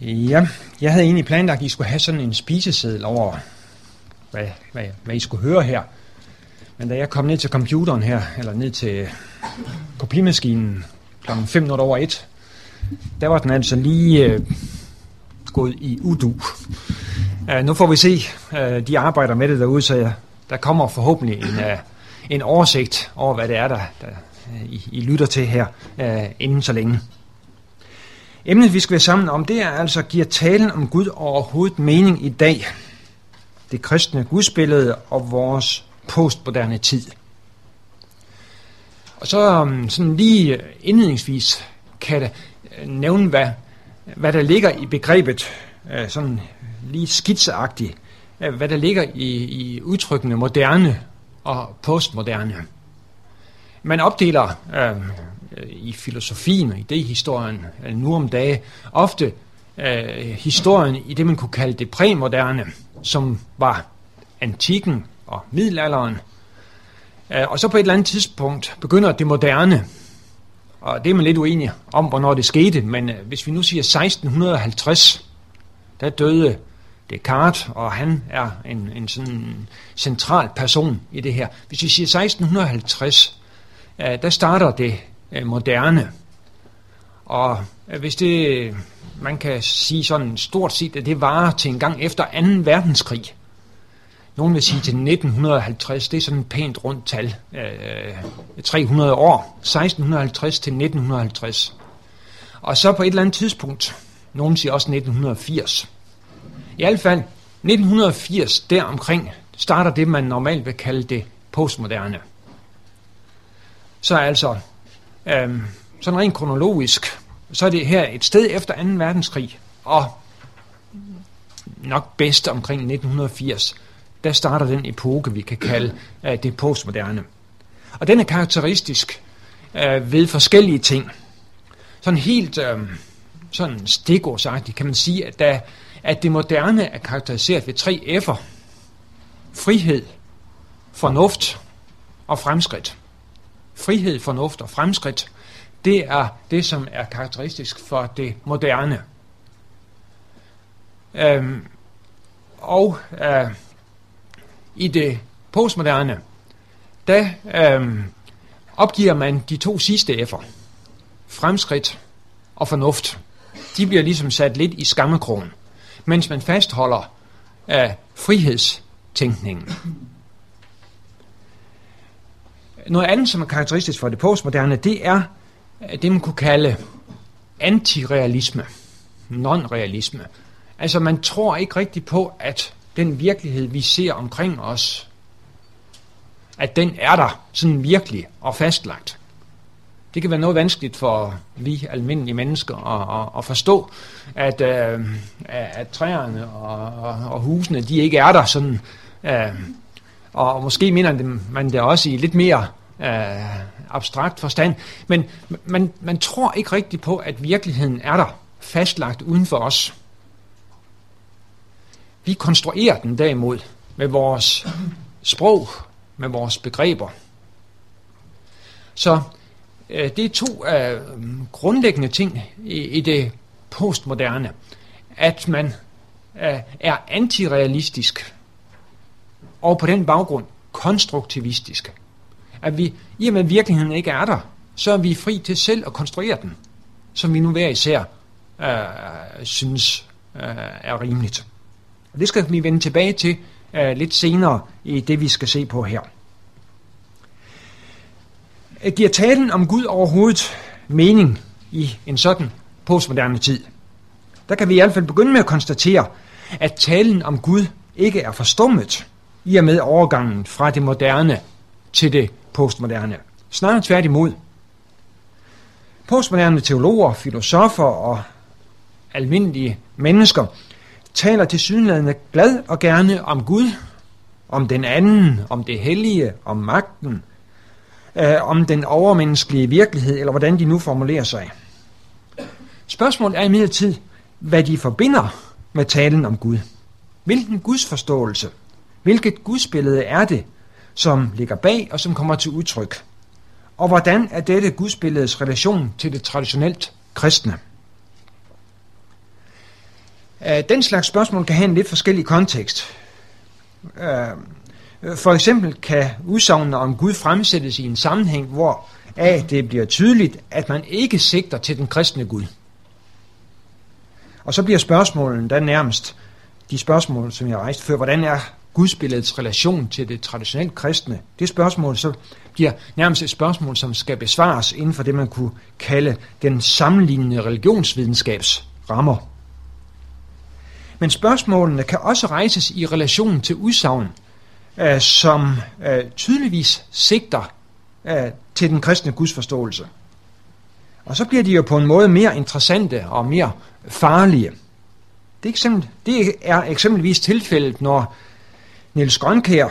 Ja, jeg havde egentlig planlagt, at I skulle have sådan en spiseseddel over, hvad, hvad, hvad I skulle høre her. Men da jeg kom ned til computeren her, eller ned til kopimaskinen kl. 5 minutter over 1, der var den altså lige øh, gået i udu. Uh, nu får vi se, uh, de arbejder med det derude, så jeg, der kommer forhåbentlig en, uh, en oversigt over, hvad det er, der, der uh, I, I lytter til her uh, inden så længe. Emnet, vi skal være sammen om, det er altså, giver talen om Gud overhovedet mening i dag? Det kristne gudsbillede og vores postmoderne tid. Og så um, sådan lige øh, indledningsvis kan jeg øh, nævne, hvad, hvad der ligger i begrebet, øh, sådan lige skitseagtigt, hvad der ligger i, i udtrykkene moderne og postmoderne. Man opdeler øh, Øh, i filosofien og idehistorien øh, nu om dage ofte øh, historien i det, man kunne kalde det præmoderne, som var antikken og middelalderen. Øh, og så på et eller andet tidspunkt begynder det moderne, og det er man lidt uenig om, hvornår det skete, men øh, hvis vi nu siger 1650, der døde Descartes, og han er en, en sådan central person i det her. Hvis vi siger 1650, øh, der starter det øh, moderne. Og øh, hvis det, man kan sige sådan stort set, at det varer til en gang efter 2. verdenskrig. Nogen vil sige til 1950, det er sådan et pænt rundt tal. Øh, 300 år, 1650 til 1950. Og så på et eller andet tidspunkt, nogen siger også 1980. I hvert fald 1980, deromkring, starter det, man normalt vil kalde det postmoderne. Så altså Øhm, sådan rent kronologisk, så er det her et sted efter 2. verdenskrig, og nok bedst omkring 1980, der starter den epoke, vi kan kalde øh, det postmoderne. Og den er karakteristisk øh, ved forskellige ting. Sådan helt øh, sådan stikordsagtigt kan man sige, at, der, at det moderne er karakteriseret ved tre F'er. Frihed, fornuft og fremskridt frihed, fornuft og fremskridt, det er det, som er karakteristisk for det moderne. Øhm, og øh, i det postmoderne, der øhm, opgiver man de to sidste F'er, fremskridt og fornuft. De bliver ligesom sat lidt i skammekrogen, mens man fastholder øh, frihedstænkningen. Noget andet, som er karakteristisk for det postmoderne, det er øh, det, man kunne kalde antirealisme, non-realisme. Altså man tror ikke rigtigt på, at den virkelighed, vi ser omkring os, at den er der sådan virkelig og fastlagt. Det kan være noget vanskeligt for vi almindelige mennesker at, at, at forstå, at, øh, at træerne og, og, og husene, de ikke er der sådan. Øh, og måske minder man det også i lidt mere øh, abstrakt forstand, men man, man tror ikke rigtigt på, at virkeligheden er der fastlagt uden for os. Vi konstruerer den derimod med vores sprog, med vores begreber. Så øh, det er to øh, grundlæggende ting i, i det postmoderne, at man øh, er antirealistisk og på den baggrund konstruktivistisk at vi, i og med at virkeligheden ikke er der, så er vi fri til selv at konstruere den, som vi nu hver især øh, synes øh, er rimeligt. Og det skal vi vende tilbage til øh, lidt senere i det, vi skal se på her. Giver talen om Gud overhovedet mening i en sådan postmoderne tid? Der kan vi i hvert fald begynde med at konstatere, at talen om Gud ikke er forstummet i og med overgangen fra det moderne til det postmoderne. Snarere tværtimod. Postmoderne teologer, filosofer og almindelige mennesker taler til synlædende glad og gerne om Gud, om den anden, om det hellige, om magten, øh, om den overmenneskelige virkelighed, eller hvordan de nu formulerer sig. Spørgsmålet er imidlertid, hvad de forbinder med talen om Gud. Hvilken gudsforståelse, hvilket gudsbillede er det, som ligger bag og som kommer til udtryk. Og hvordan er dette gudsbilledes relation til det traditionelt kristne? Øh, den slags spørgsmål kan have en lidt forskellig kontekst. Øh, for eksempel kan udsagnene om Gud fremsættes i en sammenhæng, hvor af det bliver tydeligt, at man ikke sigter til den kristne Gud. Og så bliver spørgsmålen der nærmest de spørgsmål, som jeg rejste før. Hvordan er gudsbilledets relation til det traditionelt kristne? Det spørgsmål så bliver nærmest et spørgsmål, som skal besvares inden for det, man kunne kalde den sammenlignende religionsvidenskabs rammer. Men spørgsmålene kan også rejses i relation til udsagn, øh, som øh, tydeligvis sigter øh, til den kristne gudsforståelse. Og så bliver de jo på en måde mere interessante og mere farlige. Det er, eksempel, det er eksempelvis tilfældet, når Niels Grønkær,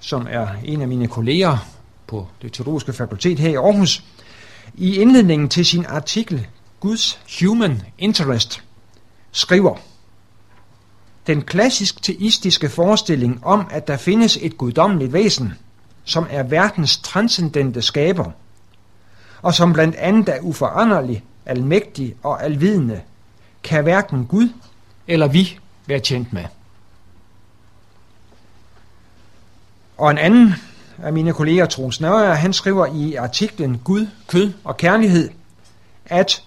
som er en af mine kolleger på det teologiske fakultet her i Aarhus, i indledningen til sin artikel Guds Human Interest skriver, den klassisk teistiske forestilling om, at der findes et guddommeligt væsen, som er verdens transcendente skaber, og som blandt andet er uforanderlig, almægtig og alvidende, kan hverken Gud eller vi være tjent med. Og en anden af mine kolleger, Troels Nørre, han skriver i artiklen Gud, kød og kærlighed, at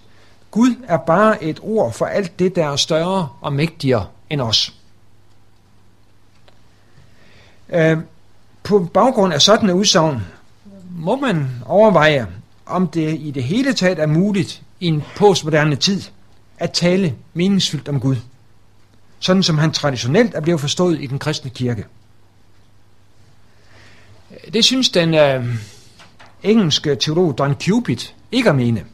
Gud er bare et ord for alt det, der er større og mægtigere end os. Øh, på baggrund af sådan et udsagn må man overveje, om det i det hele taget er muligt i en postmoderne tid at tale meningsfyldt om Gud, sådan som han traditionelt er blevet forstået i den kristne kirke. Det synes den øh, engelske teolog Don Cupid ikke at mene.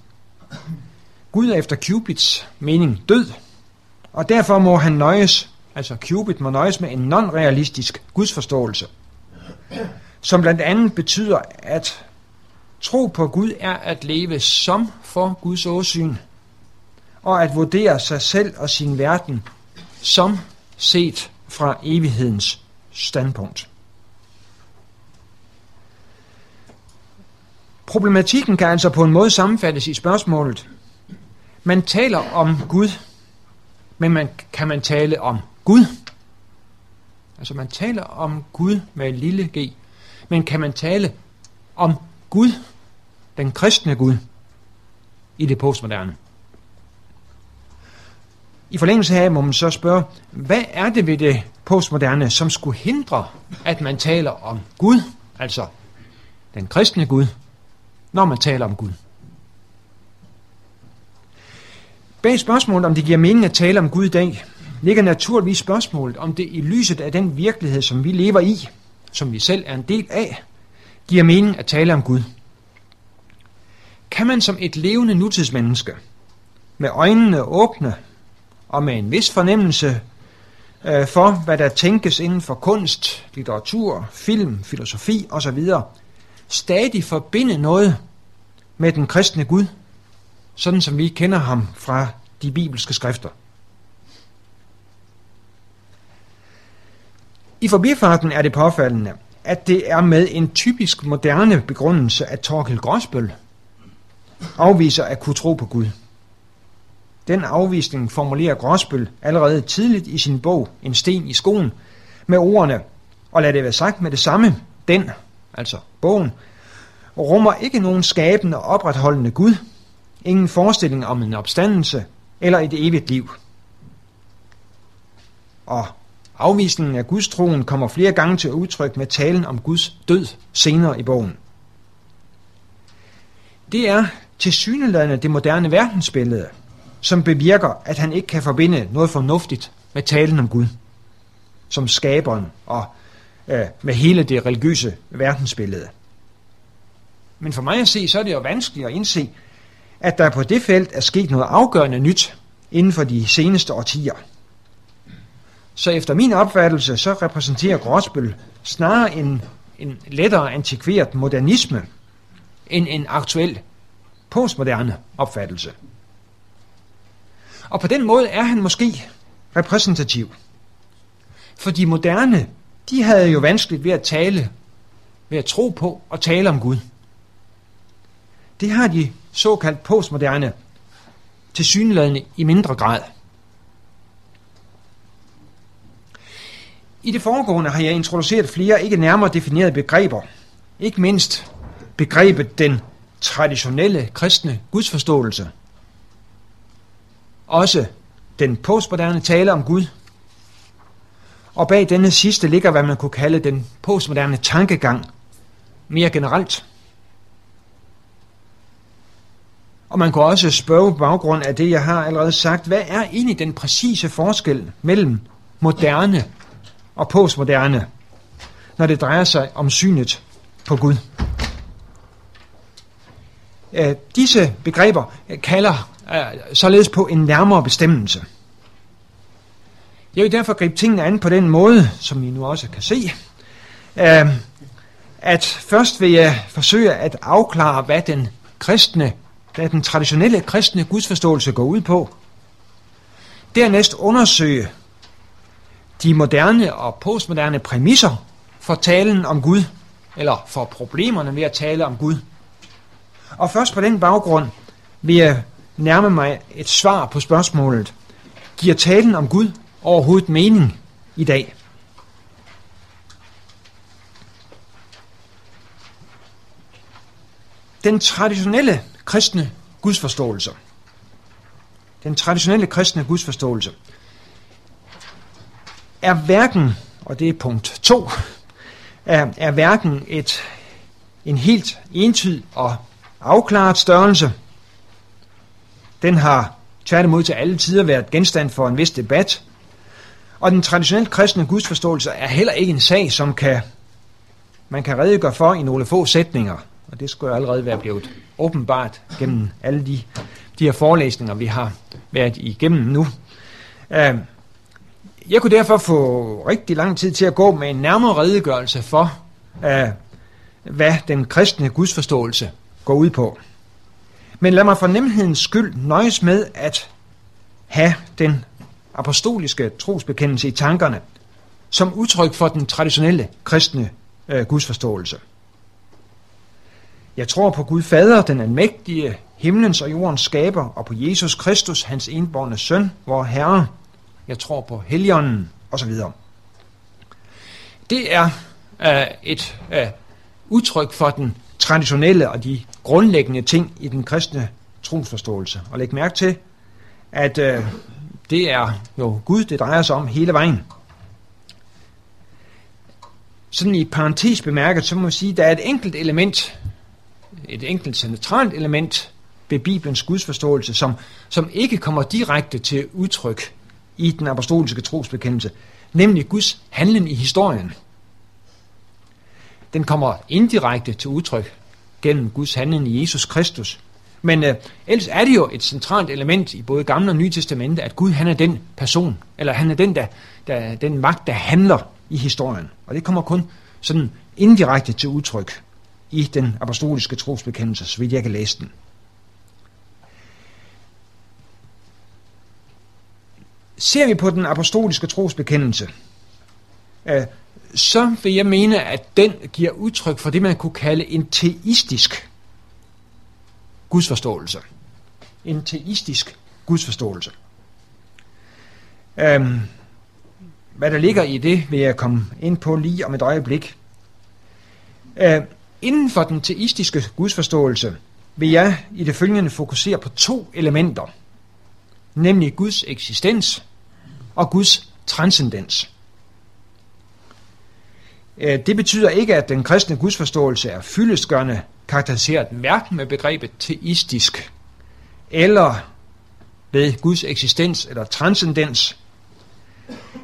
Gud er efter Cupids mening død, og derfor må han nøjes, altså Cupid må nøjes med en non-realistisk gudsforståelse, som blandt andet betyder, at tro på Gud er at leve som for Guds åsyn, og at vurdere sig selv og sin verden som set fra evighedens standpunkt. Problematikken kan altså på en måde sammenfattes i spørgsmålet. Man taler om Gud, men man, kan man tale om Gud? Altså man taler om Gud med lille g, men kan man tale om Gud, den kristne Gud, i det postmoderne? I forlængelse af må man så spørge, hvad er det ved det postmoderne, som skulle hindre, at man taler om Gud, altså den kristne Gud, når man taler om Gud? Bag spørgsmålet, om det giver mening at tale om Gud i dag, ligger naturligvis spørgsmålet, om det i lyset af den virkelighed, som vi lever i, som vi selv er en del af, giver mening at tale om Gud. Kan man som et levende nutidsmenneske, med øjnene åbne og med en vis fornemmelse øh, for, hvad der tænkes inden for kunst, litteratur, film, filosofi osv., stadig forbinde noget med den kristne Gud, sådan som vi kender ham fra de bibelske skrifter. I forbifarten er det påfaldende, at det er med en typisk moderne begrundelse, at Torkel Gråsbøl afviser at kunne tro på Gud. Den afvisning formulerer Gråsbøl allerede tidligt i sin bog En sten i skoen med ordene, og lad det være sagt med det samme, den, altså bogen, rummer ikke nogen skabende og opretholdende Gud, ingen forestilling om en opstandelse eller et evigt liv. Og afvisningen af Guds troen kommer flere gange til udtryk med talen om Guds død senere i bogen. Det er til syneladende det moderne verdensbillede, som bevirker, at han ikke kan forbinde noget fornuftigt med talen om Gud, som skaberen og øh, med hele det religiøse verdensbillede. Men for mig at se, så er det jo vanskeligt at indse, at der på det felt er sket noget afgørende nyt inden for de seneste årtier. Så efter min opfattelse, så repræsenterer Gråsbøl snarere en, en lettere antikveret modernisme end en aktuel postmoderne opfattelse. Og på den måde er han måske repræsentativ. For de moderne, de havde jo vanskeligt ved at tale, ved at tro på og tale om Gud. Det har de såkaldt postmoderne til synlædende i mindre grad. I det foregående har jeg introduceret flere ikke nærmere definerede begreber. Ikke mindst begrebet den traditionelle kristne gudsforståelse. Også den postmoderne tale om Gud. Og bag denne sidste ligger, hvad man kunne kalde den postmoderne tankegang mere generelt. Og man kan også spørge på baggrund af det, jeg har allerede sagt, hvad er egentlig den præcise forskel mellem moderne og postmoderne, når det drejer sig om synet på Gud? Øh, disse begreber kalder øh, således på en nærmere bestemmelse. Jeg vil derfor gribe tingene an på den måde, som I nu også kan se, øhm, at først vil jeg forsøge at afklare, hvad den kristne hvad den traditionelle kristne gudsforståelse går ud på. Dernæst undersøge de moderne og postmoderne præmisser for talen om Gud, eller for problemerne ved at tale om Gud. Og først på den baggrund vil jeg nærme mig et svar på spørgsmålet, giver talen om Gud overhovedet mening i dag? Den traditionelle kristne gudsforståelse. Den traditionelle kristne gudsforståelse er hverken, og det er punkt 2, er, er hverken et, en helt entydig og afklaret størrelse. Den har tværtimod til alle tider været genstand for en vis debat. Og den traditionelle kristne gudsforståelse er heller ikke en sag, som kan, man kan redegøre for i nogle få sætninger. Og det skulle allerede være blevet åbenbart gennem alle de, de her forelæsninger, vi har været igennem nu. Øhm, jeg kunne derfor få rigtig lang tid til at gå med en nærmere redegørelse for, øh, hvad den kristne gudsforståelse går ud på. Men lad mig for nemhedens skyld nøjes med at have den apostoliske trosbekendelse i tankerne, som udtryk for den traditionelle kristne øh, gudsforståelse. Jeg tror på Gud Fader, den almægtige, himlens og jordens skaber, og på Jesus Kristus, hans enborne søn, vor Herre. Jeg tror på Helligånden, osv. Det er øh, et øh, udtryk for den traditionelle og de grundlæggende ting i den kristne trosforståelse. Og læg mærke til, at øh, det er jo Gud, det drejer sig om hele vejen. Sådan i parentes bemærket, så må man sige, at der er et enkelt element et enkelt centralt element ved Bibelens gudsforståelse, som, som ikke kommer direkte til udtryk i den apostoliske trosbekendelse, nemlig Guds handling i historien. Den kommer indirekte til udtryk gennem Guds handling i Jesus Kristus. Men øh, ellers er det jo et centralt element i både Gamle og Nye Testamente, at Gud han er den person, eller han er den, der, der, den magt, der handler i historien. Og det kommer kun sådan indirekte til udtryk i den apostoliske trosbekendelse, så vidt jeg kan læse den. Ser vi på den apostoliske trosbekendelse, øh, så vil jeg mene, at den giver udtryk for det, man kunne kalde en teistisk gudsforståelse. En teistisk gudsforståelse. Øhm, hvad der ligger i det, vil jeg komme ind på lige om et øjeblik. Øh, Inden for den teistiske gudsforståelse vil jeg i det følgende fokusere på to elementer, nemlig Guds eksistens og Guds transcendens. Øh, det betyder ikke, at den kristne gudsforståelse er fyldestgørende karakteriseret hverken med begrebet teistisk eller ved Guds eksistens eller transcendens.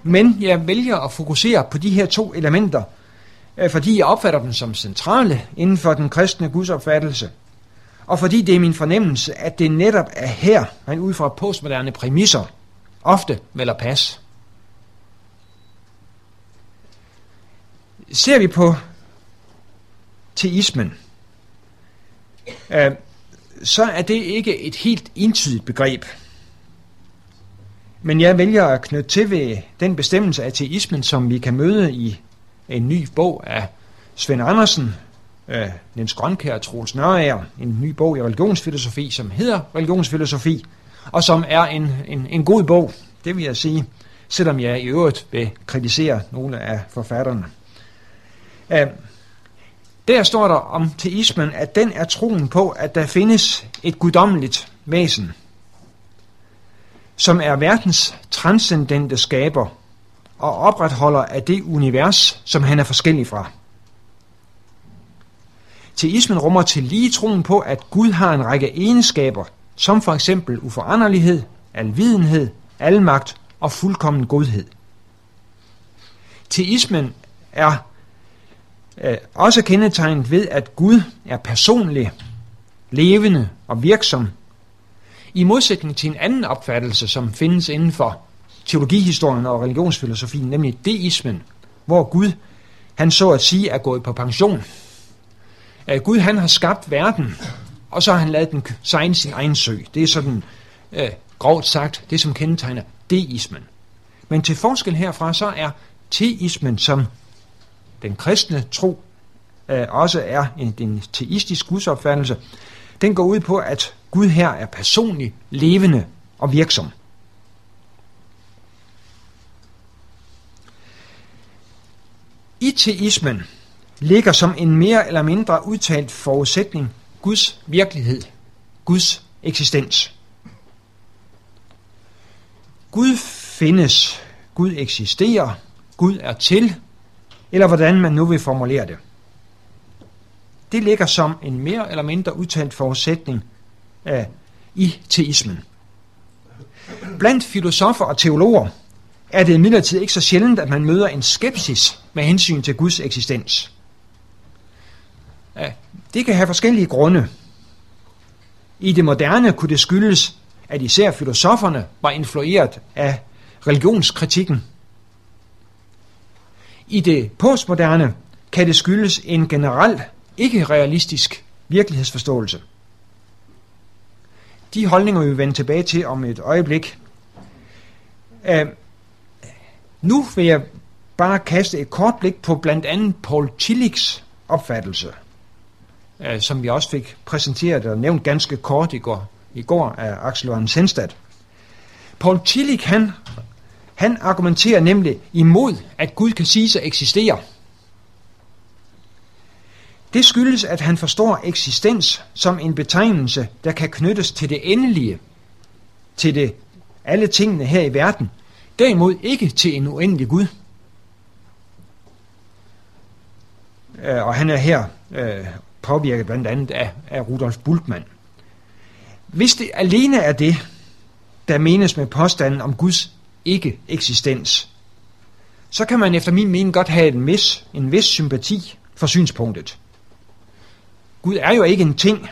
Men jeg vælger at fokusere på de her to elementer øh, – fordi jeg opfatter dem som centrale inden for den kristne gudsopfattelse, og fordi det er min fornemmelse, at det netop er her, man ud fra postmoderne præmisser, ofte melder pas. Ser vi på teismen, øh, så er det ikke et helt entydigt begreb. Men jeg vælger at knytte til ved den bestemmelse af ateismen, som vi kan møde i en ny bog af Svend Andersen, øh, Niels Grønkær og Troels Nørager, en ny bog i religionsfilosofi, som hedder Religionsfilosofi, og som er en, en, en god bog, det vil jeg sige. selvom jeg i øvrigt vil kritisere nogle af forfatterne. Øh, der står der om teismen, at den er troen på, at der findes et guddommeligt væsen, som er verdens transcendente skaber og opretholder af det univers, som han er forskellig fra. Teismen rummer til lige troen på, at Gud har en række egenskaber, som for eksempel uforanderlighed, alvidenhed, almagt og fuldkommen godhed. Teismen er øh, også kendetegnet ved, at Gud er personlig, levende og virksom, i modsætning til en anden opfattelse, som findes inden for teologihistorien og religionsfilosofien, nemlig deismen, hvor Gud, han så at sige, er gået på pension. At Gud, han har skabt verden, og så har han lavet den sejne sin egen sø. Det er sådan, øh, grovt sagt, det som kendetegner deismen. Men til forskel herfra, så er teismen, som den kristne tro øh, også er en, en teistisk gudsopfattelse, den går ud på, at Gud her er personlig, levende og virksom. I teismen ligger som en mere eller mindre udtalt forudsætning Guds virkelighed, Guds eksistens. Gud findes, Gud eksisterer, Gud er til, eller hvordan man nu vil formulere det. Det ligger som en mere eller mindre udtalt forudsætning af, i teismen. Blandt filosofer og teologer er det imidlertid ikke så sjældent, at man møder en skepsis med hensyn til Guds eksistens. Det kan have forskellige grunde. I det moderne kunne det skyldes, at især filosoferne var influeret af religionskritikken. I det postmoderne kan det skyldes en generel, ikke realistisk virkelighedsforståelse. De holdninger vil vi vende tilbage til om et øjeblik. Uh, nu vil jeg bare kaste et kort blik på blandt andet Paul Tillichs opfattelse, uh, som vi også fik præsenteret og nævnt ganske kort i går, i går af Axel Johan Sindstad. Paul Tillich, han, han argumenterer nemlig imod, at Gud kan sige sig eksistere. Det skyldes, at han forstår eksistens som en betegnelse, der kan knyttes til det endelige, til det alle tingene her i verden, derimod ikke til en uendelig Gud. Øh, og han er her øh, påvirket blandt andet af, af Rudolf Bultmann. Hvis det alene er det, der menes med påstanden om Guds ikke-eksistens, så kan man efter min mening godt have en vis, en vis sympati for synspunktet. Gud er jo ikke en ting,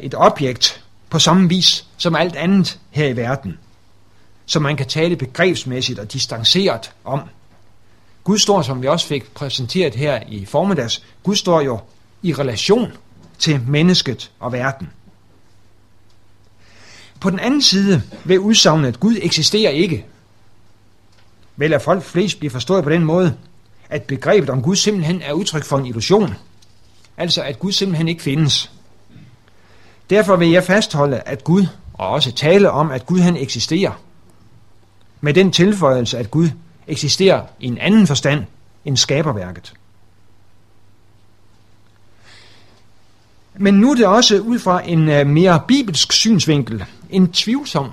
et objekt, på samme vis som alt andet her i verden, som man kan tale begrebsmæssigt og distanceret om. Gud står, som vi også fik præsenteret her i formiddags, Gud står jo i relation til mennesket og verden. På den anden side vil udsagnet, at Gud eksisterer ikke, vel at folk flest bliver forstået på den måde, at begrebet om Gud simpelthen er udtryk for en illusion – Altså at Gud simpelthen ikke findes. Derfor vil jeg fastholde, at Gud, og også tale om, at Gud han eksisterer. Med den tilføjelse, at Gud eksisterer i en anden forstand end skaberværket. Men nu er det også ud fra en øh, mere bibelsk synsvinkel, en tvivlsom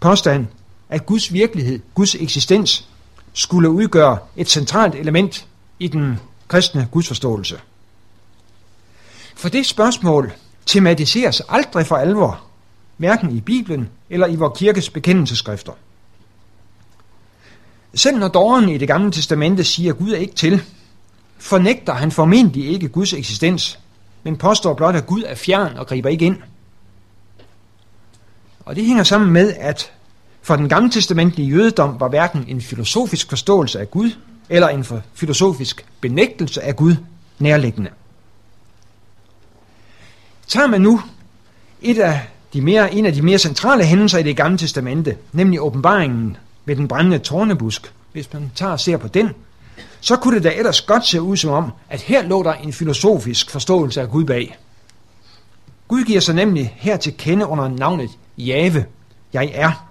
påstand, at Guds virkelighed, Guds eksistens, skulle udgøre et centralt element i den kristne gudsforståelse. For det spørgsmål tematiseres aldrig for alvor, hverken i Bibelen eller i vores kirkes bekendelseskrifter. Selv når dåren i det gamle testamente siger, at Gud er ikke til, fornægter han formentlig ikke Guds eksistens, men påstår blot, at Gud er fjern og griber ikke ind. Og det hænger sammen med, at for den gamle testamentlige jødedom var hverken en filosofisk forståelse af Gud, eller en filosofisk benægtelse af Gud nærliggende. Tager man nu et af de mere, en af de mere centrale hændelser i det gamle testamente, nemlig åbenbaringen ved den brændende tornebusk, hvis man tager og ser på den, så kunne det da ellers godt se ud som om, at her lå der en filosofisk forståelse af Gud bag. Gud giver sig nemlig her til kende under navnet Jave. Jeg er.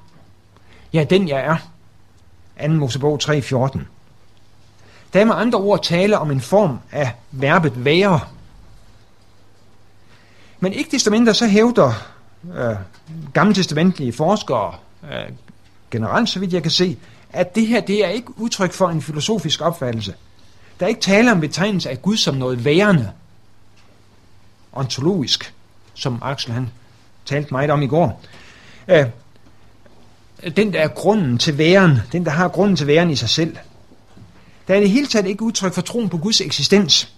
Jeg er den, jeg er. 2. Mosebog 3.14. Der er med andre ord tale om en form af verbet være. Men ikke desto mindre så hævder øh, gammeltestamentlige forskere øh, generelt, så vidt jeg kan se, at det her det er ikke udtryk for en filosofisk opfattelse. Der er ikke tale om betegnelse af Gud som noget værende, ontologisk, som Axel han talte meget om i går. Øh, den, der er grunden til væren, den, der har grunden til væren i sig selv. Der er det hele taget ikke udtryk for troen på Guds eksistens.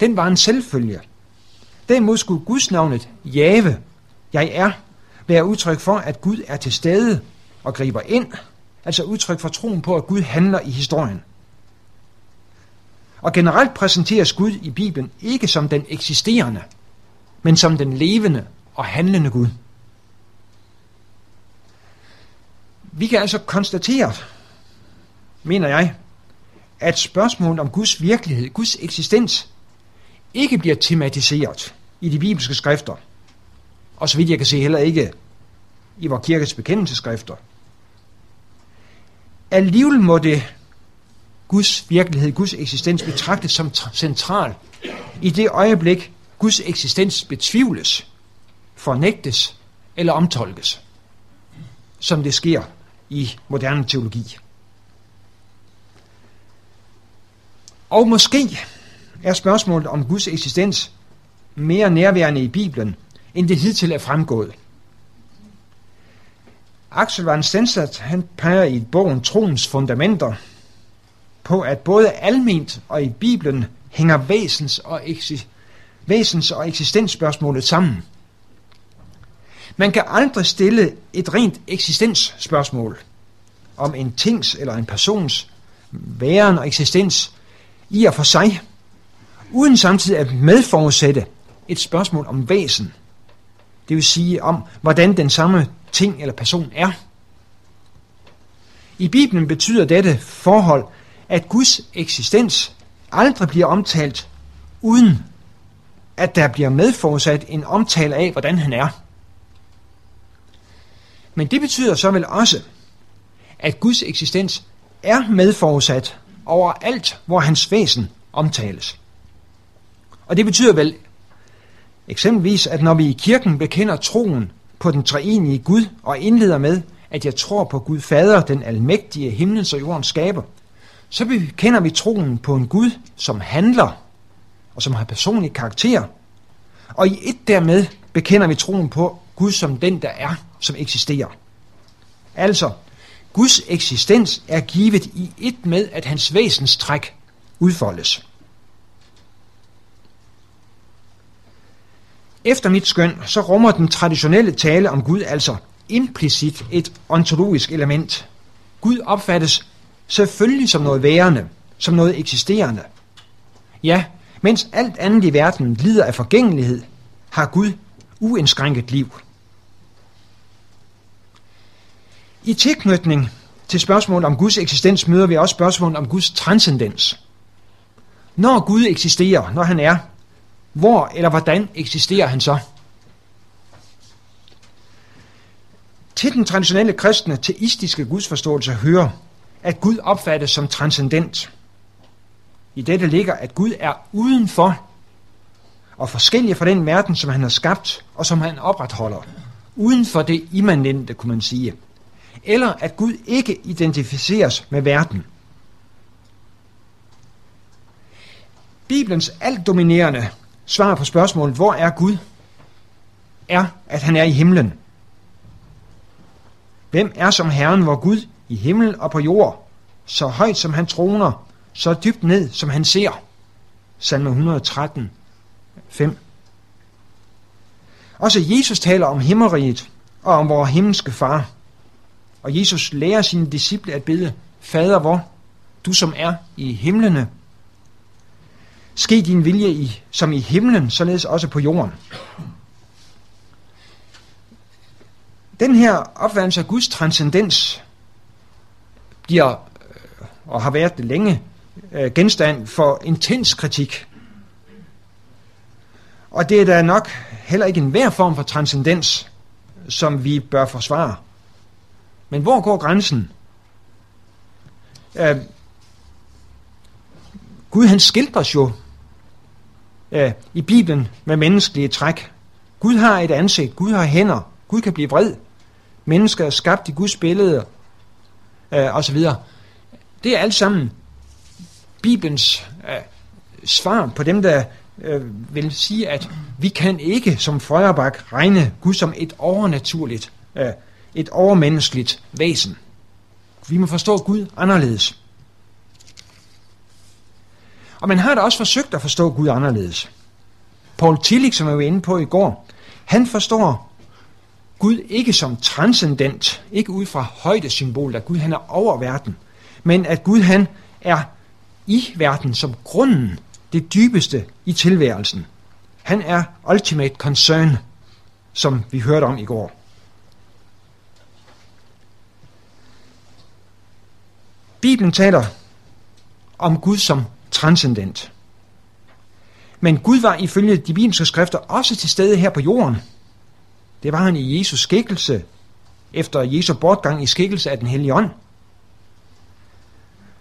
Den var en selvfølge. Derimod skulle Guds navnet Jave, jeg er, være udtryk for, at Gud er til stede og griber ind, altså udtryk for troen på, at Gud handler i historien. Og generelt præsenteres Gud i Bibelen ikke som den eksisterende, men som den levende og handlende Gud. Vi kan altså konstatere, mener jeg, at spørgsmålet om Guds virkelighed, Guds eksistens, ikke bliver tematiseret i de bibelske skrifter, og så vidt jeg kan se heller ikke i vores kirkes bekendelseskrifter. Alligevel må det Guds virkelighed, Guds eksistens betragtes som central i det øjeblik, Guds eksistens betvivles, fornægtes eller omtolkes, som det sker i moderne teologi. Og måske er spørgsmålet om Guds eksistens mere nærværende i Bibelen, end det hidtil er fremgået. Axel Van Stensat, han peger i bogen Troens Fundamenter på, at både alment og i Bibelen hænger væsens og, eksi- væsens- og eksistensspørgsmålet sammen. Man kan aldrig stille et rent eksistensspørgsmål om en tings eller en persons væren og eksistens i og for sig, uden samtidig at medforudsætte et spørgsmål om væsen. Det vil sige om, hvordan den samme ting eller person er. I Bibelen betyder dette forhold, at Guds eksistens aldrig bliver omtalt, uden at der bliver medforudsat en omtale af, hvordan han er. Men det betyder så vel også, at Guds eksistens er medforudsat over alt, hvor hans væsen omtales. Og det betyder vel eksempelvis, at når vi i kirken bekender troen på den treenige Gud og indleder med, at jeg tror på Gud Fader, den almægtige himlens og jordens skaber, så bekender vi troen på en Gud, som handler og som har personlig karakter. Og i et dermed bekender vi troen på Gud som den, der er, som eksisterer. Altså, Guds eksistens er givet i et med, at hans væsenstræk udfoldes. Efter mit skøn, så rummer den traditionelle tale om Gud altså implicit et ontologisk element. Gud opfattes selvfølgelig som noget værende, som noget eksisterende. Ja, mens alt andet i verden lider af forgængelighed, har Gud uindskrænket liv. I tilknytning til spørgsmålet om Guds eksistens møder vi også spørgsmålet om Guds transcendens. Når Gud eksisterer, når han er, hvor eller hvordan eksisterer han så? Til den traditionelle kristne teistiske gudsforståelse hører, at Gud opfattes som transcendent. I dette ligger, at Gud er udenfor og forskellig fra den verden, som han har skabt og som han opretholder. Uden for det immanente, kunne man sige eller at Gud ikke identificeres med verden. Bibelens alt dominerende svar på spørgsmålet, hvor er Gud, er, at han er i himlen. Hvem er som Herren, hvor Gud i himmel og på jord, så højt som han troner, så dybt ned som han ser? Salme 113, 5. Også Jesus taler om himmeriget og om vores himmelske far. Og Jesus lærer sine disciple at bede, Fader vor, du som er i himlene, ske din vilje i, som i himlen, således også på jorden. Den her opfattelse af Guds transcendens bliver, øh, og har været det længe, øh, genstand for intens kritik. Og det er da nok heller ikke enhver form for transcendens, som vi bør forsvare. Men hvor går grænsen? Øh, Gud han skildres jo øh, i Bibelen med menneskelige træk. Gud har et ansigt, Gud har hænder, Gud kan blive vred. Mennesker er skabt i Guds billede, øh, og så videre. Det er alt sammen Bibelens øh, svar på dem, der øh, vil sige, at vi kan ikke som Feuerbach regne Gud som et overnaturligt, øh, et overmenneskeligt væsen. Vi må forstå Gud anderledes. Og man har da også forsøgt at forstå Gud anderledes. Paul Tillich, som jeg var inde på i går, han forstår Gud ikke som transcendent, ikke ud fra højdesymbol, at Gud han er over verden, men at Gud han er i verden som grunden, det dybeste i tilværelsen. Han er ultimate concern, som vi hørte om i går. Bibelen taler om Gud som transcendent. Men Gud var ifølge de bibelske skrifter også til stede her på jorden. Det var han i Jesus skikkelse, efter Jesu bortgang i skikkelse af den hellige ånd.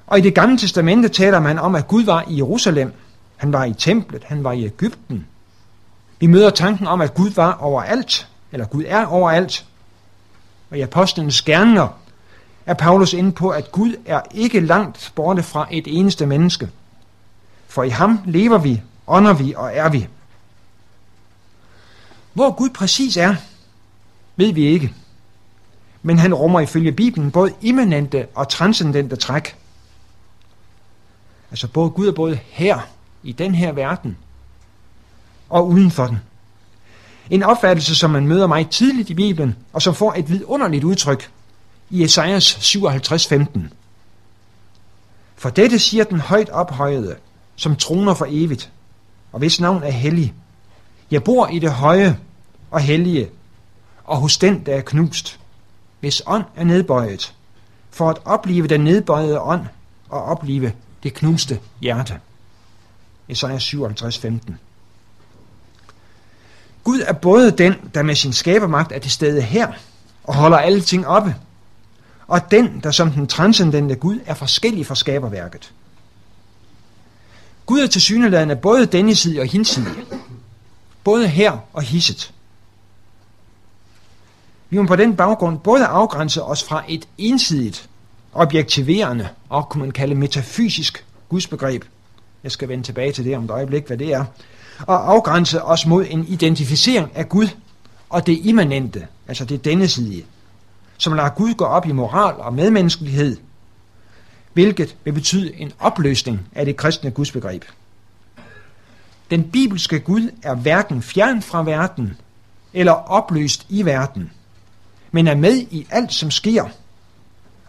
Og i det gamle testamente taler man om, at Gud var i Jerusalem. Han var i templet, han var i Ægypten. Vi møder tanken om, at Gud var overalt, eller Gud er overalt. Og i apostlenes gerninger er Paulus inde på, at Gud er ikke langt borte fra et eneste menneske. For i ham lever vi, ånder vi og er vi. Hvor Gud præcis er, ved vi ikke. Men han rummer ifølge Bibelen både immanente og transcendente træk. Altså både Gud er både her, i den her verden, og uden for den. En opfattelse, som man møder meget tidligt i Bibelen, og som får et vidunderligt udtryk i Esajas 57:15. For dette siger den højt ophøjede, som troner for evigt, og hvis navn er hellig. Jeg bor i det høje og hellige, og hos den, der er knust, hvis ånd er nedbøjet, for at opleve den nedbøjede ånd og opleve det knuste hjerte. Esajas 57, 15. Gud er både den, der med sin skabermagt er til stede her og holder alle ting oppe, og den, der som den transcendente Gud er forskellig fra skaberværket. Gud er tilsyneladende både denne side og hinsidig. Både her og hisset. Vi må på den baggrund både afgrænse os fra et ensidigt, objektiverende og, kunne man kalde metafysisk gudsbegreb. Jeg skal vende tilbage til det om et øjeblik, hvad det er. Og afgrænse os mod en identificering af Gud og det immanente, altså det denne side, som lader Gud gå op i moral og medmenneskelighed, hvilket vil betyde en opløsning af det kristne gudsbegreb. Den bibelske Gud er hverken fjern fra verden eller opløst i verden, men er med i alt, som sker,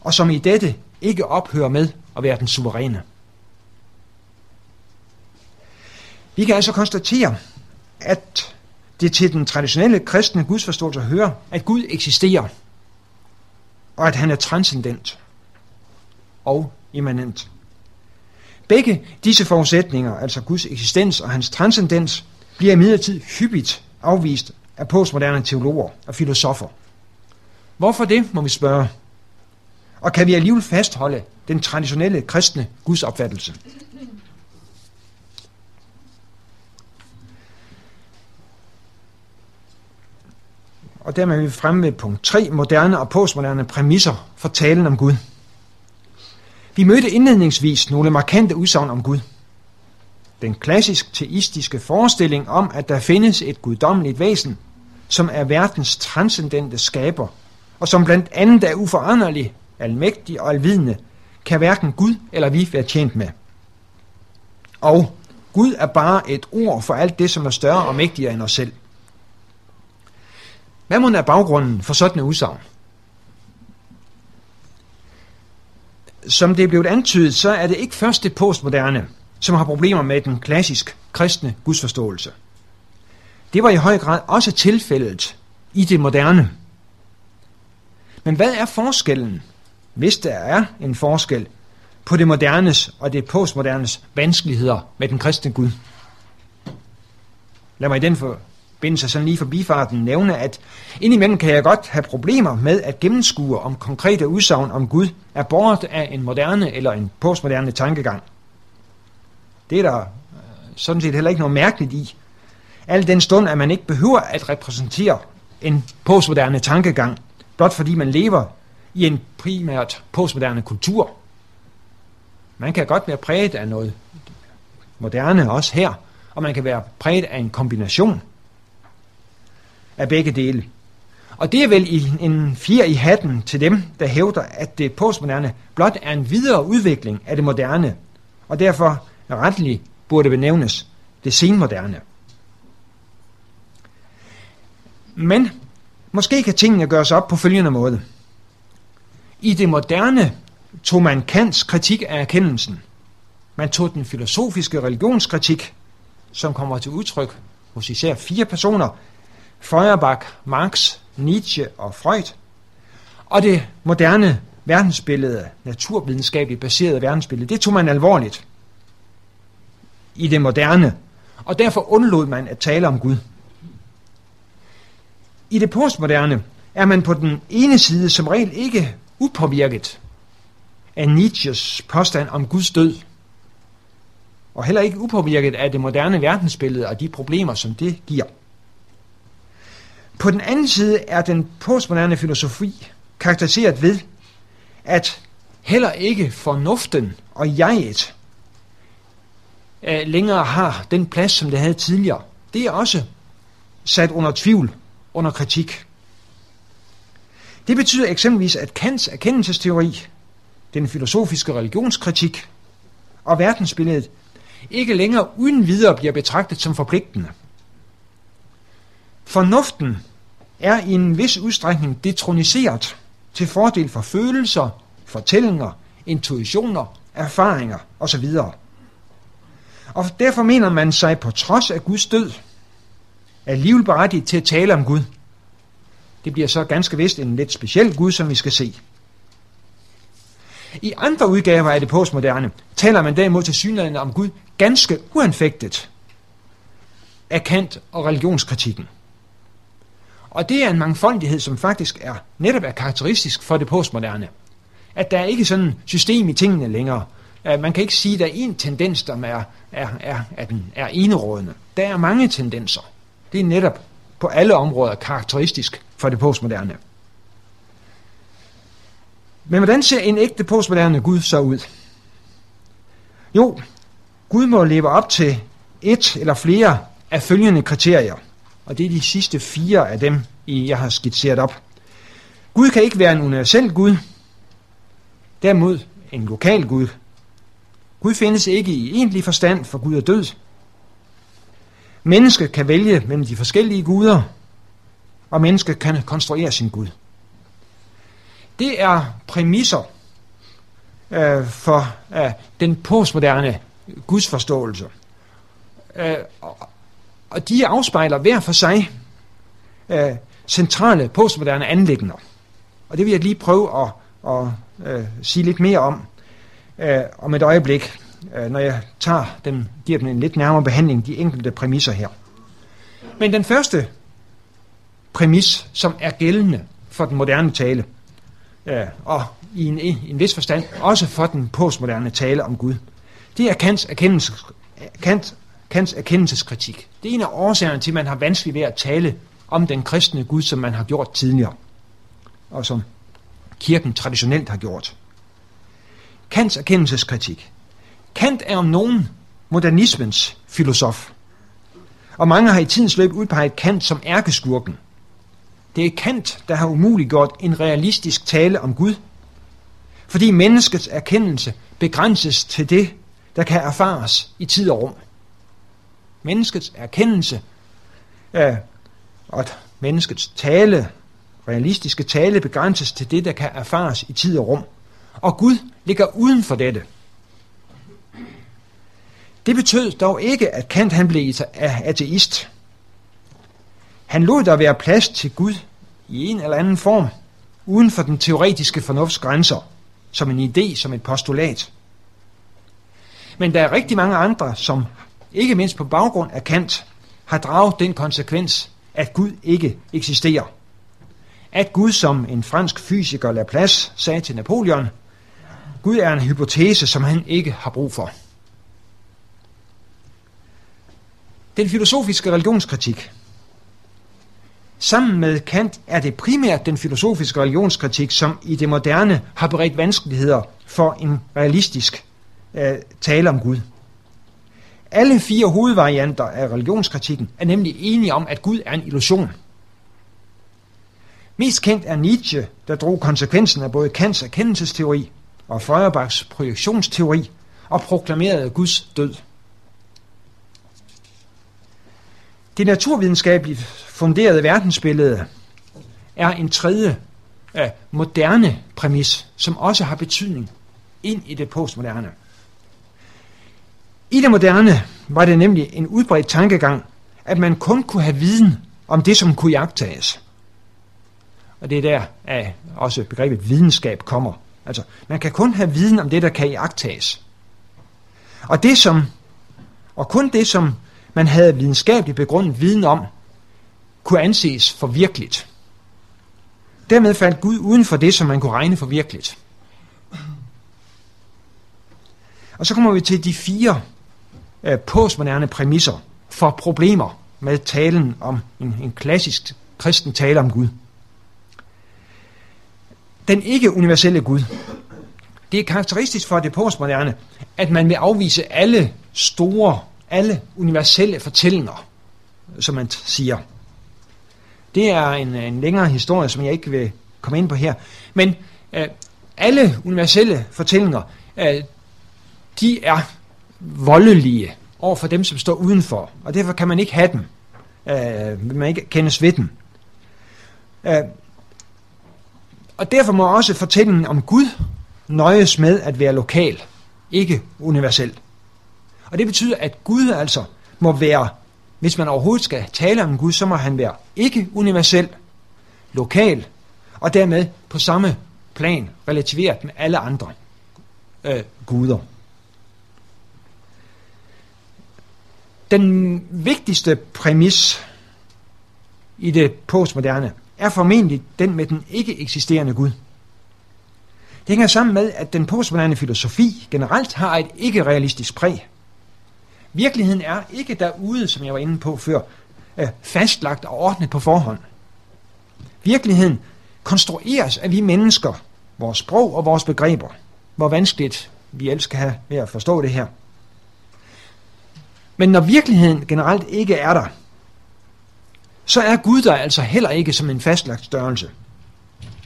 og som i dette ikke ophører med at være den suveræne. Vi kan altså konstatere, at det til den traditionelle kristne gudsforståelse hører, at Gud eksisterer, og at han er transcendent og immanent. Begge disse forudsætninger, altså Guds eksistens og hans transcendens, bliver imidlertid hyppigt afvist af postmoderne teologer og filosofer. Hvorfor det, må vi spørge. Og kan vi alligevel fastholde den traditionelle kristne gudsopfattelse? Og dermed er vi fremme ved punkt 3, moderne og postmoderne præmisser for talen om Gud. Vi mødte indledningsvis nogle markante udsagn om Gud. Den klassisk teistiske forestilling om, at der findes et guddommeligt væsen, som er verdens transcendente skaber, og som blandt andet er uforanderlig, almægtig og alvidende, kan hverken Gud eller vi være tjent med. Og Gud er bare et ord for alt det, som er større og mægtigere end os selv. Hvad må er baggrunden for sådan en udsagn? Som det er blevet antydet, så er det ikke først det postmoderne, som har problemer med den klassisk kristne gudsforståelse. Det var i høj grad også tilfældet i det moderne. Men hvad er forskellen, hvis der er en forskel, på det modernes og det postmodernes vanskeligheder med den kristne Gud? Lad mig i den forbindelse sådan lige forbi farten nævne, at indimellem kan jeg godt have problemer med at gennemskue, om konkrete udsagn om Gud er borget af en moderne eller en postmoderne tankegang. Det er der øh, sådan set heller ikke noget mærkeligt i. Al den stund, at man ikke behøver at repræsentere en postmoderne tankegang, blot fordi man lever i en primært postmoderne kultur. Man kan godt være præget af noget moderne også her, og man kan være præget af en kombination af begge dele. Og det er vel en fjer i hatten til dem, der hævder, at det postmoderne blot er en videre udvikling af det moderne, og derfor retligt burde benævnes det senmoderne. Men måske kan tingene gøres op på følgende måde. I det moderne tog man Kants kritik af erkendelsen. Man tog den filosofiske religionskritik, som kommer til udtryk hos især fire personer, Feuerbach, Marx, Nietzsche og Freud, og det moderne verdensbillede, naturvidenskabeligt baserede verdensbillede, det tog man alvorligt i det moderne, og derfor undlod man at tale om Gud. I det postmoderne er man på den ene side som regel ikke upåvirket af Nietzsches påstand om Guds død, og heller ikke upåvirket af det moderne verdensbillede og de problemer, som det giver. På den anden side er den postmoderne filosofi karakteriseret ved, at heller ikke fornuften og jeget øh, længere har den plads, som det havde tidligere. Det er også sat under tvivl, under kritik. Det betyder eksempelvis, at Kants erkendelsesteori, den filosofiske religionskritik og verdensbilledet ikke længere uden videre bliver betragtet som forpligtende. Fornuften er i en vis udstrækning detroniseret til fordel for følelser, fortællinger, intuitioner, erfaringer osv. Og derfor mener man sig på trods af Guds død alligevel berettiget til at tale om Gud. Det bliver så ganske vist en lidt speciel Gud, som vi skal se. I andre udgaver af det postmoderne taler man derimod til synligheden om Gud ganske uanfægtet af Kant og religionskritikken. Og det er en mangfoldighed, som faktisk er netop er karakteristisk for det postmoderne. At der er ikke sådan system i tingene længere. Man kan ikke sige, at der er én tendens, der er, er, er, er, den er enerådende. Der er mange tendenser. Det er netop på alle områder karakteristisk for det postmoderne. Men hvordan ser en ægte postmoderne Gud så ud? Jo, Gud må leve op til et eller flere af følgende kriterier. Og det er de sidste fire af dem, jeg har skitseret op. Gud kan ikke være en universel Gud, derimod en lokal Gud. Gud findes ikke i egentlig forstand, for Gud er død. Mennesket kan vælge mellem de forskellige guder, og mennesket kan konstruere sin Gud. Det er præmisser øh, for øh, den postmoderne gudsforståelse. Øh, og de afspejler hver for sig øh, centrale postmoderne anlæggende. Og det vil jeg lige prøve at, at øh, sige lidt mere om øh, om et øjeblik, øh, når jeg tager dem, giver dem en lidt nærmere behandling, de enkelte præmisser her. Men den første præmis, som er gældende for den moderne tale, øh, og i en, i en vis forstand også for den postmoderne tale om Gud, det er Kants, erkendelses, Kant, Kants erkendelseskritik. Det er en af årsagerne til, at man har vanskeligt ved at tale om den kristne Gud, som man har gjort tidligere, og som kirken traditionelt har gjort. Kants erkendelseskritik. Kant er om nogen modernismens filosof. Og mange har i tidens løb udpeget Kant som ærkeskurken. Det er Kant, der har umuliggjort en realistisk tale om Gud, fordi menneskets erkendelse begrænses til det, der kan erfares i tid og rum. Menneskets erkendelse øh, og menneskets tale, realistiske tale, begrænses til det, der kan erfares i tid og rum. Og Gud ligger uden for dette. Det betød dog ikke, at Kant han blev ateist. Han lod der være plads til Gud i en eller anden form, uden for den teoretiske fornuftsgrænser, som en idé, som et postulat. Men der er rigtig mange andre, som ikke mindst på baggrund af Kant, har draget den konsekvens, at Gud ikke eksisterer. At Gud, som en fransk fysiker Laplace sagde til Napoleon, Gud er en hypotese, som han ikke har brug for. Den filosofiske religionskritik. Sammen med Kant er det primært den filosofiske religionskritik, som i det moderne har beredt vanskeligheder for en realistisk øh, tale om Gud. Alle fire hovedvarianter af religionskritikken er nemlig enige om, at Gud er en illusion. Mest kendt er Nietzsche, der drog konsekvensen af både Kants erkendelsesteori og Feuerbachs projektionsteori og proklamerede Guds død. Det naturvidenskabeligt funderede verdensbillede er en tredje af moderne præmis, som også har betydning ind i det postmoderne. I det moderne var det nemlig en udbredt tankegang, at man kun kunne have viden om det, som kunne jagtages. Og det er der, at også begrebet videnskab kommer. Altså, man kan kun have viden om det, der kan jagtages. Og det som, og kun det, som man havde videnskabeligt begrundet viden om, kunne anses for virkeligt. Dermed faldt Gud uden for det, som man kunne regne for virkeligt. Og så kommer vi til de fire øh, postmoderne præmisser for problemer med talen om en, en klassisk kristen tale om Gud. Den ikke universelle Gud. Det er karakteristisk for det postmoderne, at man vil afvise alle store, alle universelle fortællinger, som man siger. Det er en, en længere historie, som jeg ikke vil komme ind på her. Men øh, alle universelle fortællinger, øh, de er voldelige over for dem, som står udenfor. Og derfor kan man ikke have dem. Øh, man ikke kendes ved dem. Øh, og derfor må også fortællingen om Gud nøjes med at være lokal, ikke universel. Og det betyder, at Gud altså må være, hvis man overhovedet skal tale om Gud, så må han være ikke universel, lokal, og dermed på samme plan relativeret med alle andre øh, guder. Den vigtigste præmis i det postmoderne er formentlig den med den ikke eksisterende Gud. Det hænger sammen med, at den postmoderne filosofi generelt har et ikke-realistisk præg. Virkeligheden er ikke derude, som jeg var inde på før, øh, fastlagt og ordnet på forhånd. Virkeligheden konstrueres af vi mennesker, vores sprog og vores begreber. Hvor vanskeligt vi elsker have ved at forstå det her. Men når virkeligheden generelt ikke er der, så er Gud der altså heller ikke som en fastlagt størrelse.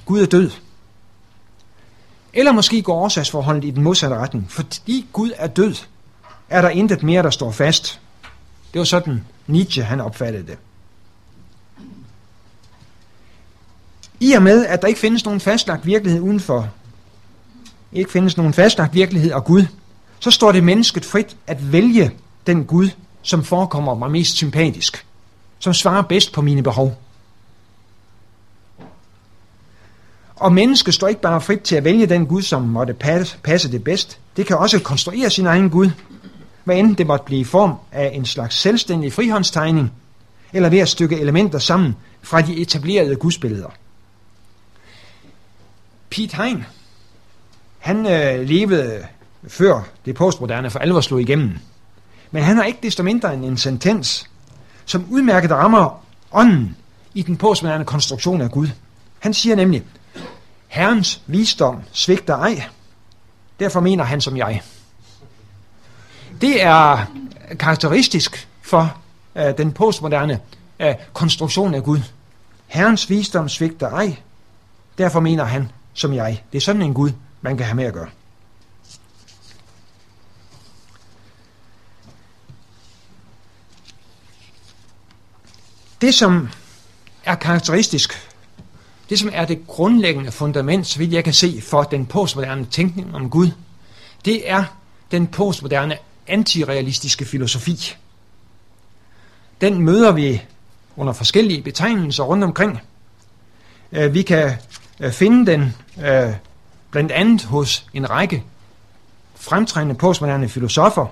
Gud er død. Eller måske går årsagsforholdet i den modsatte retning. Fordi Gud er død, er der intet mere, der står fast. Det var sådan Nietzsche han opfattede det. I og med, at der ikke findes nogen fastlagt virkelighed udenfor, ikke findes nogen fastlagt virkelighed og Gud, så står det mennesket frit at vælge den Gud, som forekommer mig mest sympatisk, som svarer bedst på mine behov. Og mennesket står ikke bare frit til at vælge den Gud, som måtte passe det bedst. Det kan også konstruere sin egen Gud, hvad enten det måtte blive i form af en slags selvstændig frihåndstegning, eller ved at stykke elementer sammen fra de etablerede gudsbilleder. Pete Hein, han øh, levede før det postmoderne for alvor slog igennem. Men han har ikke desto mindre en, en sentens, som udmærket rammer ånden i den postmoderne konstruktion af Gud. Han siger nemlig, Herrens visdom svigter ej, derfor mener han som jeg. Det er karakteristisk for uh, den postmoderne uh, konstruktion af Gud. Herrens visdom svigter ej, derfor mener han som jeg. Det er sådan en Gud, man kan have med at gøre. Det, som er karakteristisk, det som er det grundlæggende fundament, så vidt jeg kan se, for den postmoderne tænkning om Gud, det er den postmoderne antirealistiske filosofi. Den møder vi under forskellige betegnelser rundt omkring. Øh, vi kan øh, finde den øh, blandt andet hos en række fremtrædende postmoderne filosofer.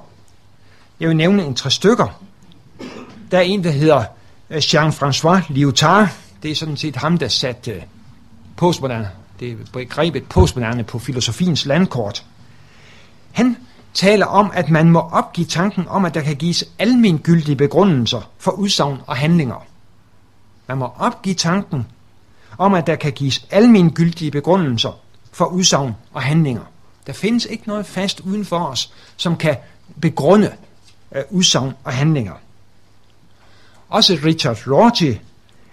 Jeg vil nævne en tre stykker. Der er en, der hedder Jean-François Lyotard. Det er sådan set ham, der satte øh, postmoderne, det begrebet postmoderne på filosofiens landkort. Han taler om, at man må opgive tanken om, at der kan gives almengyldige begrundelser for udsagn og handlinger. Man må opgive tanken om, at der kan gives almengyldige begrundelser for udsagn og handlinger. Der findes ikke noget fast uden for os, som kan begrunde øh, udsagn og handlinger. Også Richard Rorty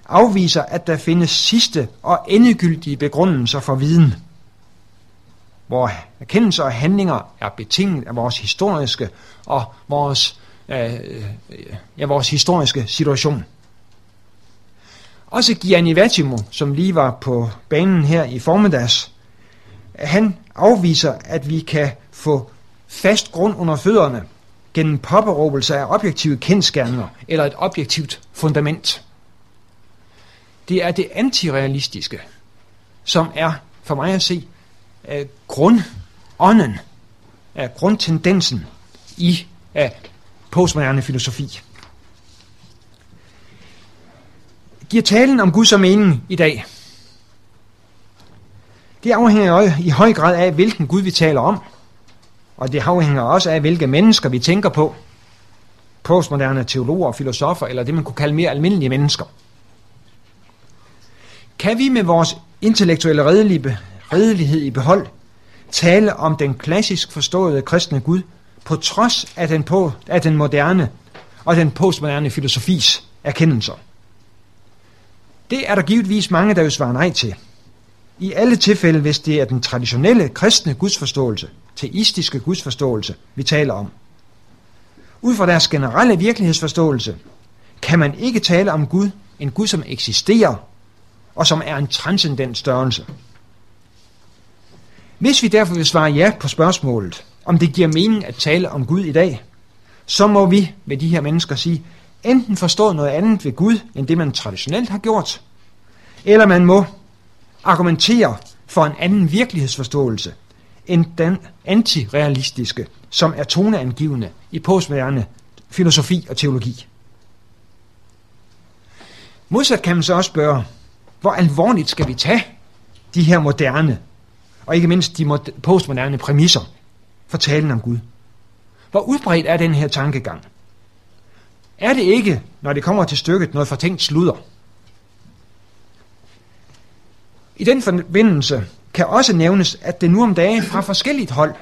afviser, at der findes sidste og endegyldige begrundelser for viden, hvor erkendelser og handlinger er betinget af vores historiske og vores, øh, øh, ja, vores historiske situation. Også Gianni Vattimo, som lige var på banen her i formiddags, han afviser, at vi kan få fast grund under fødderne gennem påberåbelse af objektive kendskærninger eller et objektivt fundament. Det er det antirealistiske, som er for mig at se uh, grundånden, uh, grundtendensen i uh, postmoderne filosofi. Giver talen om Gud som mening i dag? Det afhænger i høj grad af, hvilken Gud vi taler om, og det afhænger også af, hvilke mennesker vi tænker på. Postmoderne teologer og filosofer, eller det man kunne kalde mere almindelige mennesker. Kan vi med vores intellektuelle redelighed i behold tale om den klassisk forståede kristne Gud, på trods af den, på, af den moderne og den postmoderne filosofis erkendelser? Det er der givetvis mange, der vil svare nej til. I alle tilfælde, hvis det er den traditionelle kristne gudsforståelse, teistiske gudsforståelse, vi taler om. Ud fra deres generelle virkelighedsforståelse, kan man ikke tale om Gud, en Gud, som eksisterer, og som er en transcendent størrelse. Hvis vi derfor vil svare ja på spørgsmålet, om det giver mening at tale om Gud i dag, så må vi med de her mennesker sige, enten forstå noget andet ved Gud, end det man traditionelt har gjort, eller man må argumentere for en anden virkelighedsforståelse end den antirealistiske, som er toneangivende i postmoderne filosofi og teologi. Modsat kan man så også spørge, hvor alvorligt skal vi tage de her moderne, og ikke mindst de postmoderne præmisser for talen om Gud? Hvor udbredt er den her tankegang? Er det ikke, når det kommer til stykket, noget fortænkt sludder? I den forbindelse kan også nævnes, at det nu om dagen fra forskelligt hold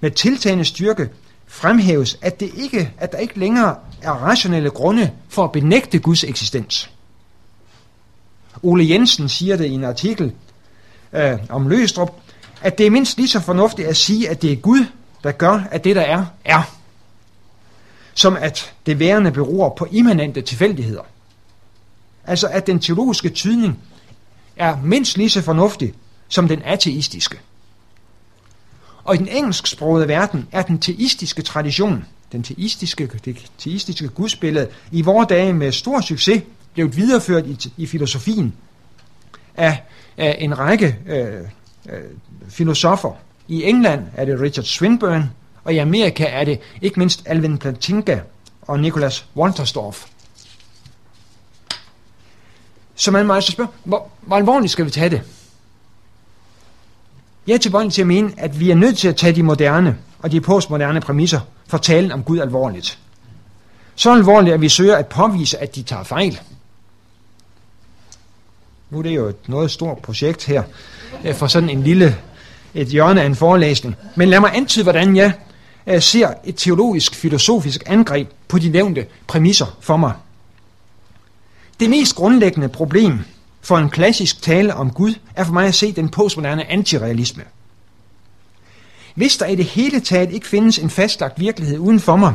med tiltagende styrke fremhæves, at, det ikke, at der ikke længere er rationelle grunde for at benægte Guds eksistens. Ole Jensen siger det i en artikel øh, om Løstrup, at det er mindst lige så fornuftigt at sige, at det er Gud, der gør, at det der er, er. Som at det værende beror på immanente tilfældigheder. Altså at den teologiske tydning er mindst lige så fornuftig som den ateistiske. Og i den engelsksprogede verden er den teistiske tradition, den teistiske, det teistiske gudsbillede, i vore dage med stor succes blevet videreført i, i filosofien af, af en række øh, øh, filosofer. I England er det Richard Swinburne, og i Amerika er det ikke mindst Alvin Plantinga og Nicholas Wolterstorff. Så man må altså spørge, hvor, hvor alvorligt skal vi tage det? Jeg er tilbøjelig til at mene, at vi er nødt til at tage de moderne og de postmoderne præmisser for talen om Gud alvorligt. Så alvorligt, at vi søger at påvise, at de tager fejl. Nu er det jo et noget stort projekt her, øh, for sådan en lille, et hjørne af en forelæsning. Men lad mig antyde, hvordan jeg øh, ser et teologisk, filosofisk angreb på de nævnte præmisser for mig. Det mest grundlæggende problem for en klassisk tale om Gud er for mig at se den postmoderne antirealisme. Hvis der i det hele taget ikke findes en fastlagt virkelighed uden for mig,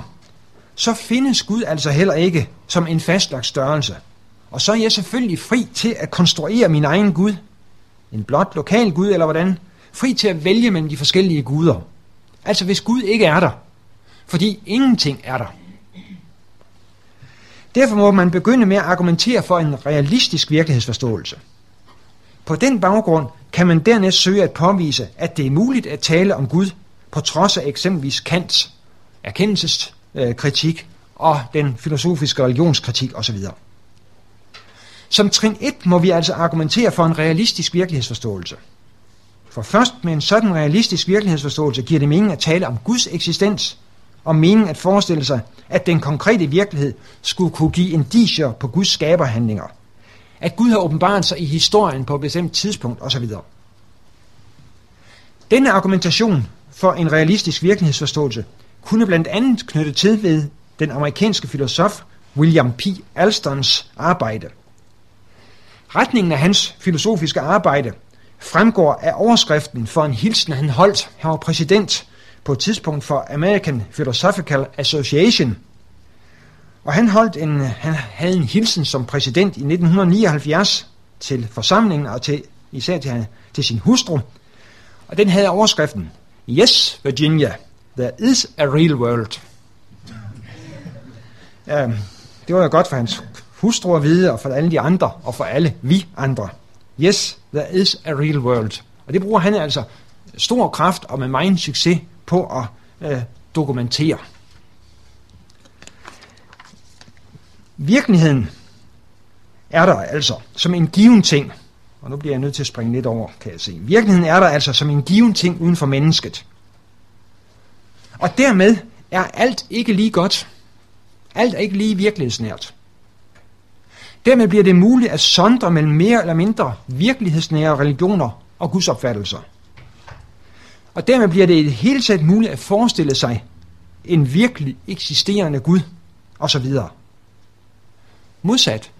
så findes Gud altså heller ikke som en fastlagt størrelse. Og så er jeg selvfølgelig fri til at konstruere min egen Gud. En blot lokal Gud, eller hvordan? Fri til at vælge mellem de forskellige guder. Altså hvis Gud ikke er der, fordi ingenting er der, Derfor må man begynde med at argumentere for en realistisk virkelighedsforståelse. På den baggrund kan man dernæst søge at påvise, at det er muligt at tale om Gud på trods af eksempelvis Kants erkendelseskritik øh, og den filosofiske religionskritik osv. Som trin 1 må vi altså argumentere for en realistisk virkelighedsforståelse. For først med en sådan realistisk virkelighedsforståelse giver det mening at tale om Guds eksistens, og mening at forestille sig, at den konkrete virkelighed skulle kunne give indicier på Guds skaberhandlinger. At Gud har åbenbaret sig i historien på et bestemt tidspunkt osv. Denne argumentation for en realistisk virkelighedsforståelse kunne blandt andet knytte til ved den amerikanske filosof William P. Alstons arbejde. Retningen af hans filosofiske arbejde fremgår af overskriften for en hilsen, han holdt. Han var præsident på et tidspunkt for American Philosophical Association. Og han, holdt en, han havde en hilsen som præsident i 1979 til forsamlingen og til, især til, til sin hustru. Og den havde overskriften, Yes, Virginia, there is a real world. Ja, det var jo godt for hans hustru at vide, og for alle de andre, og for alle vi andre. Yes, there is a real world. Og det bruger han altså stor kraft og med meget succes på at øh, dokumentere. Virkeligheden er der altså som en given ting, og nu bliver jeg nødt til at springe lidt over, kan jeg se. Virkeligheden er der altså som en given ting uden for mennesket. Og dermed er alt ikke lige godt. Alt er ikke lige virkelighedsnært. Dermed bliver det muligt at sondre mellem mere eller mindre virkelighedsnære religioner og gudsopfattelser. Og dermed bliver det i det hele taget muligt at forestille sig en virkelig eksisterende Gud, osv. Modsat,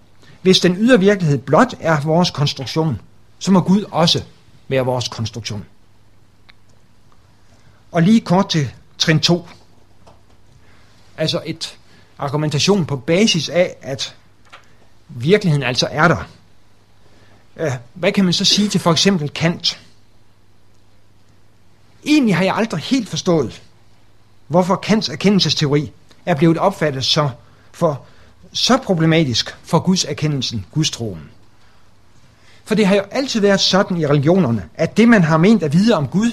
hvis den ydre virkelighed blot er vores konstruktion, så må Gud også være vores konstruktion. Og lige kort til trin 2. Altså et argumentation på basis af, at virkeligheden altså er der. Øh, hvad kan man så sige til for eksempel Kant? Egentlig har jeg aldrig helt forstået, hvorfor Kants erkendelsesteori er blevet opfattet så, for, så problematisk for Guds erkendelsen, Guds troen. For det har jo altid været sådan i religionerne, at det man har ment at vide om Gud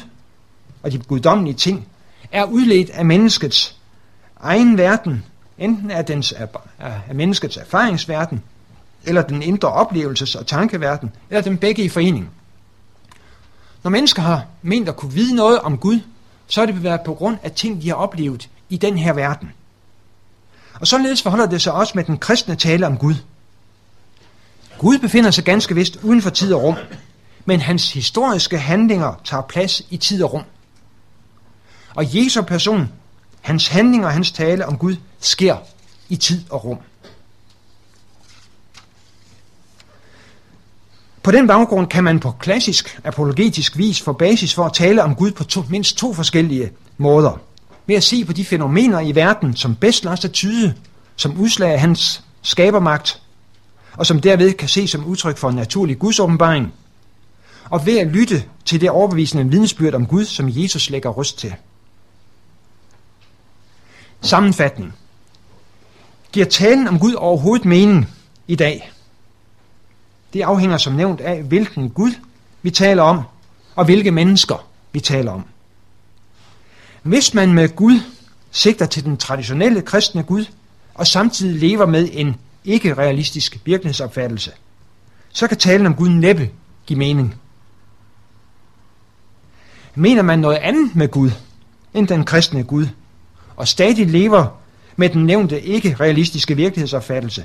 og de guddommelige ting, er udledt af menneskets egen verden, enten af, dens, af, af menneskets erfaringsverden, eller den indre oplevelses- og tankeverden, eller dem begge i forening. Når mennesker har ment at kunne vide noget om Gud, så er det været på grund af ting, de har oplevet i den her verden. Og således forholder det sig også med den kristne tale om Gud. Gud befinder sig ganske vist uden for tid og rum, men hans historiske handlinger tager plads i tid og rum. Og Jesu person, hans handlinger og hans tale om Gud, sker i tid og rum. På den baggrund kan man på klassisk apologetisk vis få basis for at tale om Gud på to, mindst to forskellige måder. Ved at se på de fænomener i verden, som bedst lader sig tyde som udslag af hans skabermagt, og som derved kan ses som udtryk for en naturlig gudsåbenbaring, og ved at lytte til det overbevisende vidnesbyrd om Gud, som Jesus lægger røst til. Sammenfatning. Giver talen om Gud overhovedet mening i dag? Det afhænger som nævnt af, hvilken Gud vi taler om, og hvilke mennesker vi taler om. Hvis man med Gud sigter til den traditionelle kristne Gud, og samtidig lever med en ikke-realistisk virkelighedsopfattelse, så kan talen om Gud næppe give mening. Mener man noget andet med Gud, end den kristne Gud, og stadig lever med den nævnte ikke-realistiske virkelighedsopfattelse,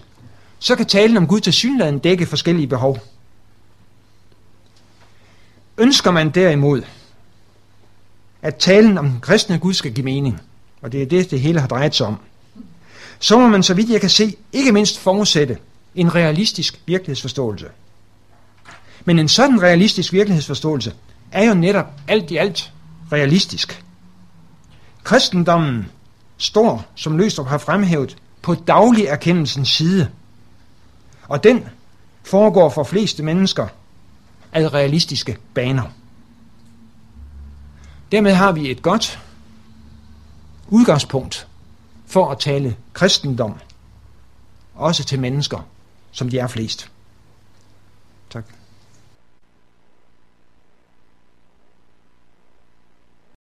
så kan talen om Gud til synligheden dække forskellige behov. Ønsker man derimod, at talen om den kristne Gud skal give mening, og det er det, det hele har drejet sig om, så må man, så vidt jeg kan se, ikke mindst forudsætte en realistisk virkelighedsforståelse. Men en sådan realistisk virkelighedsforståelse er jo netop alt i alt realistisk. Kristendommen står, som Løstrup har fremhævet, på daglig erkendelsens side – og den foregår for fleste mennesker ad realistiske baner. Dermed har vi et godt udgangspunkt for at tale kristendom, også til mennesker, som de er flest.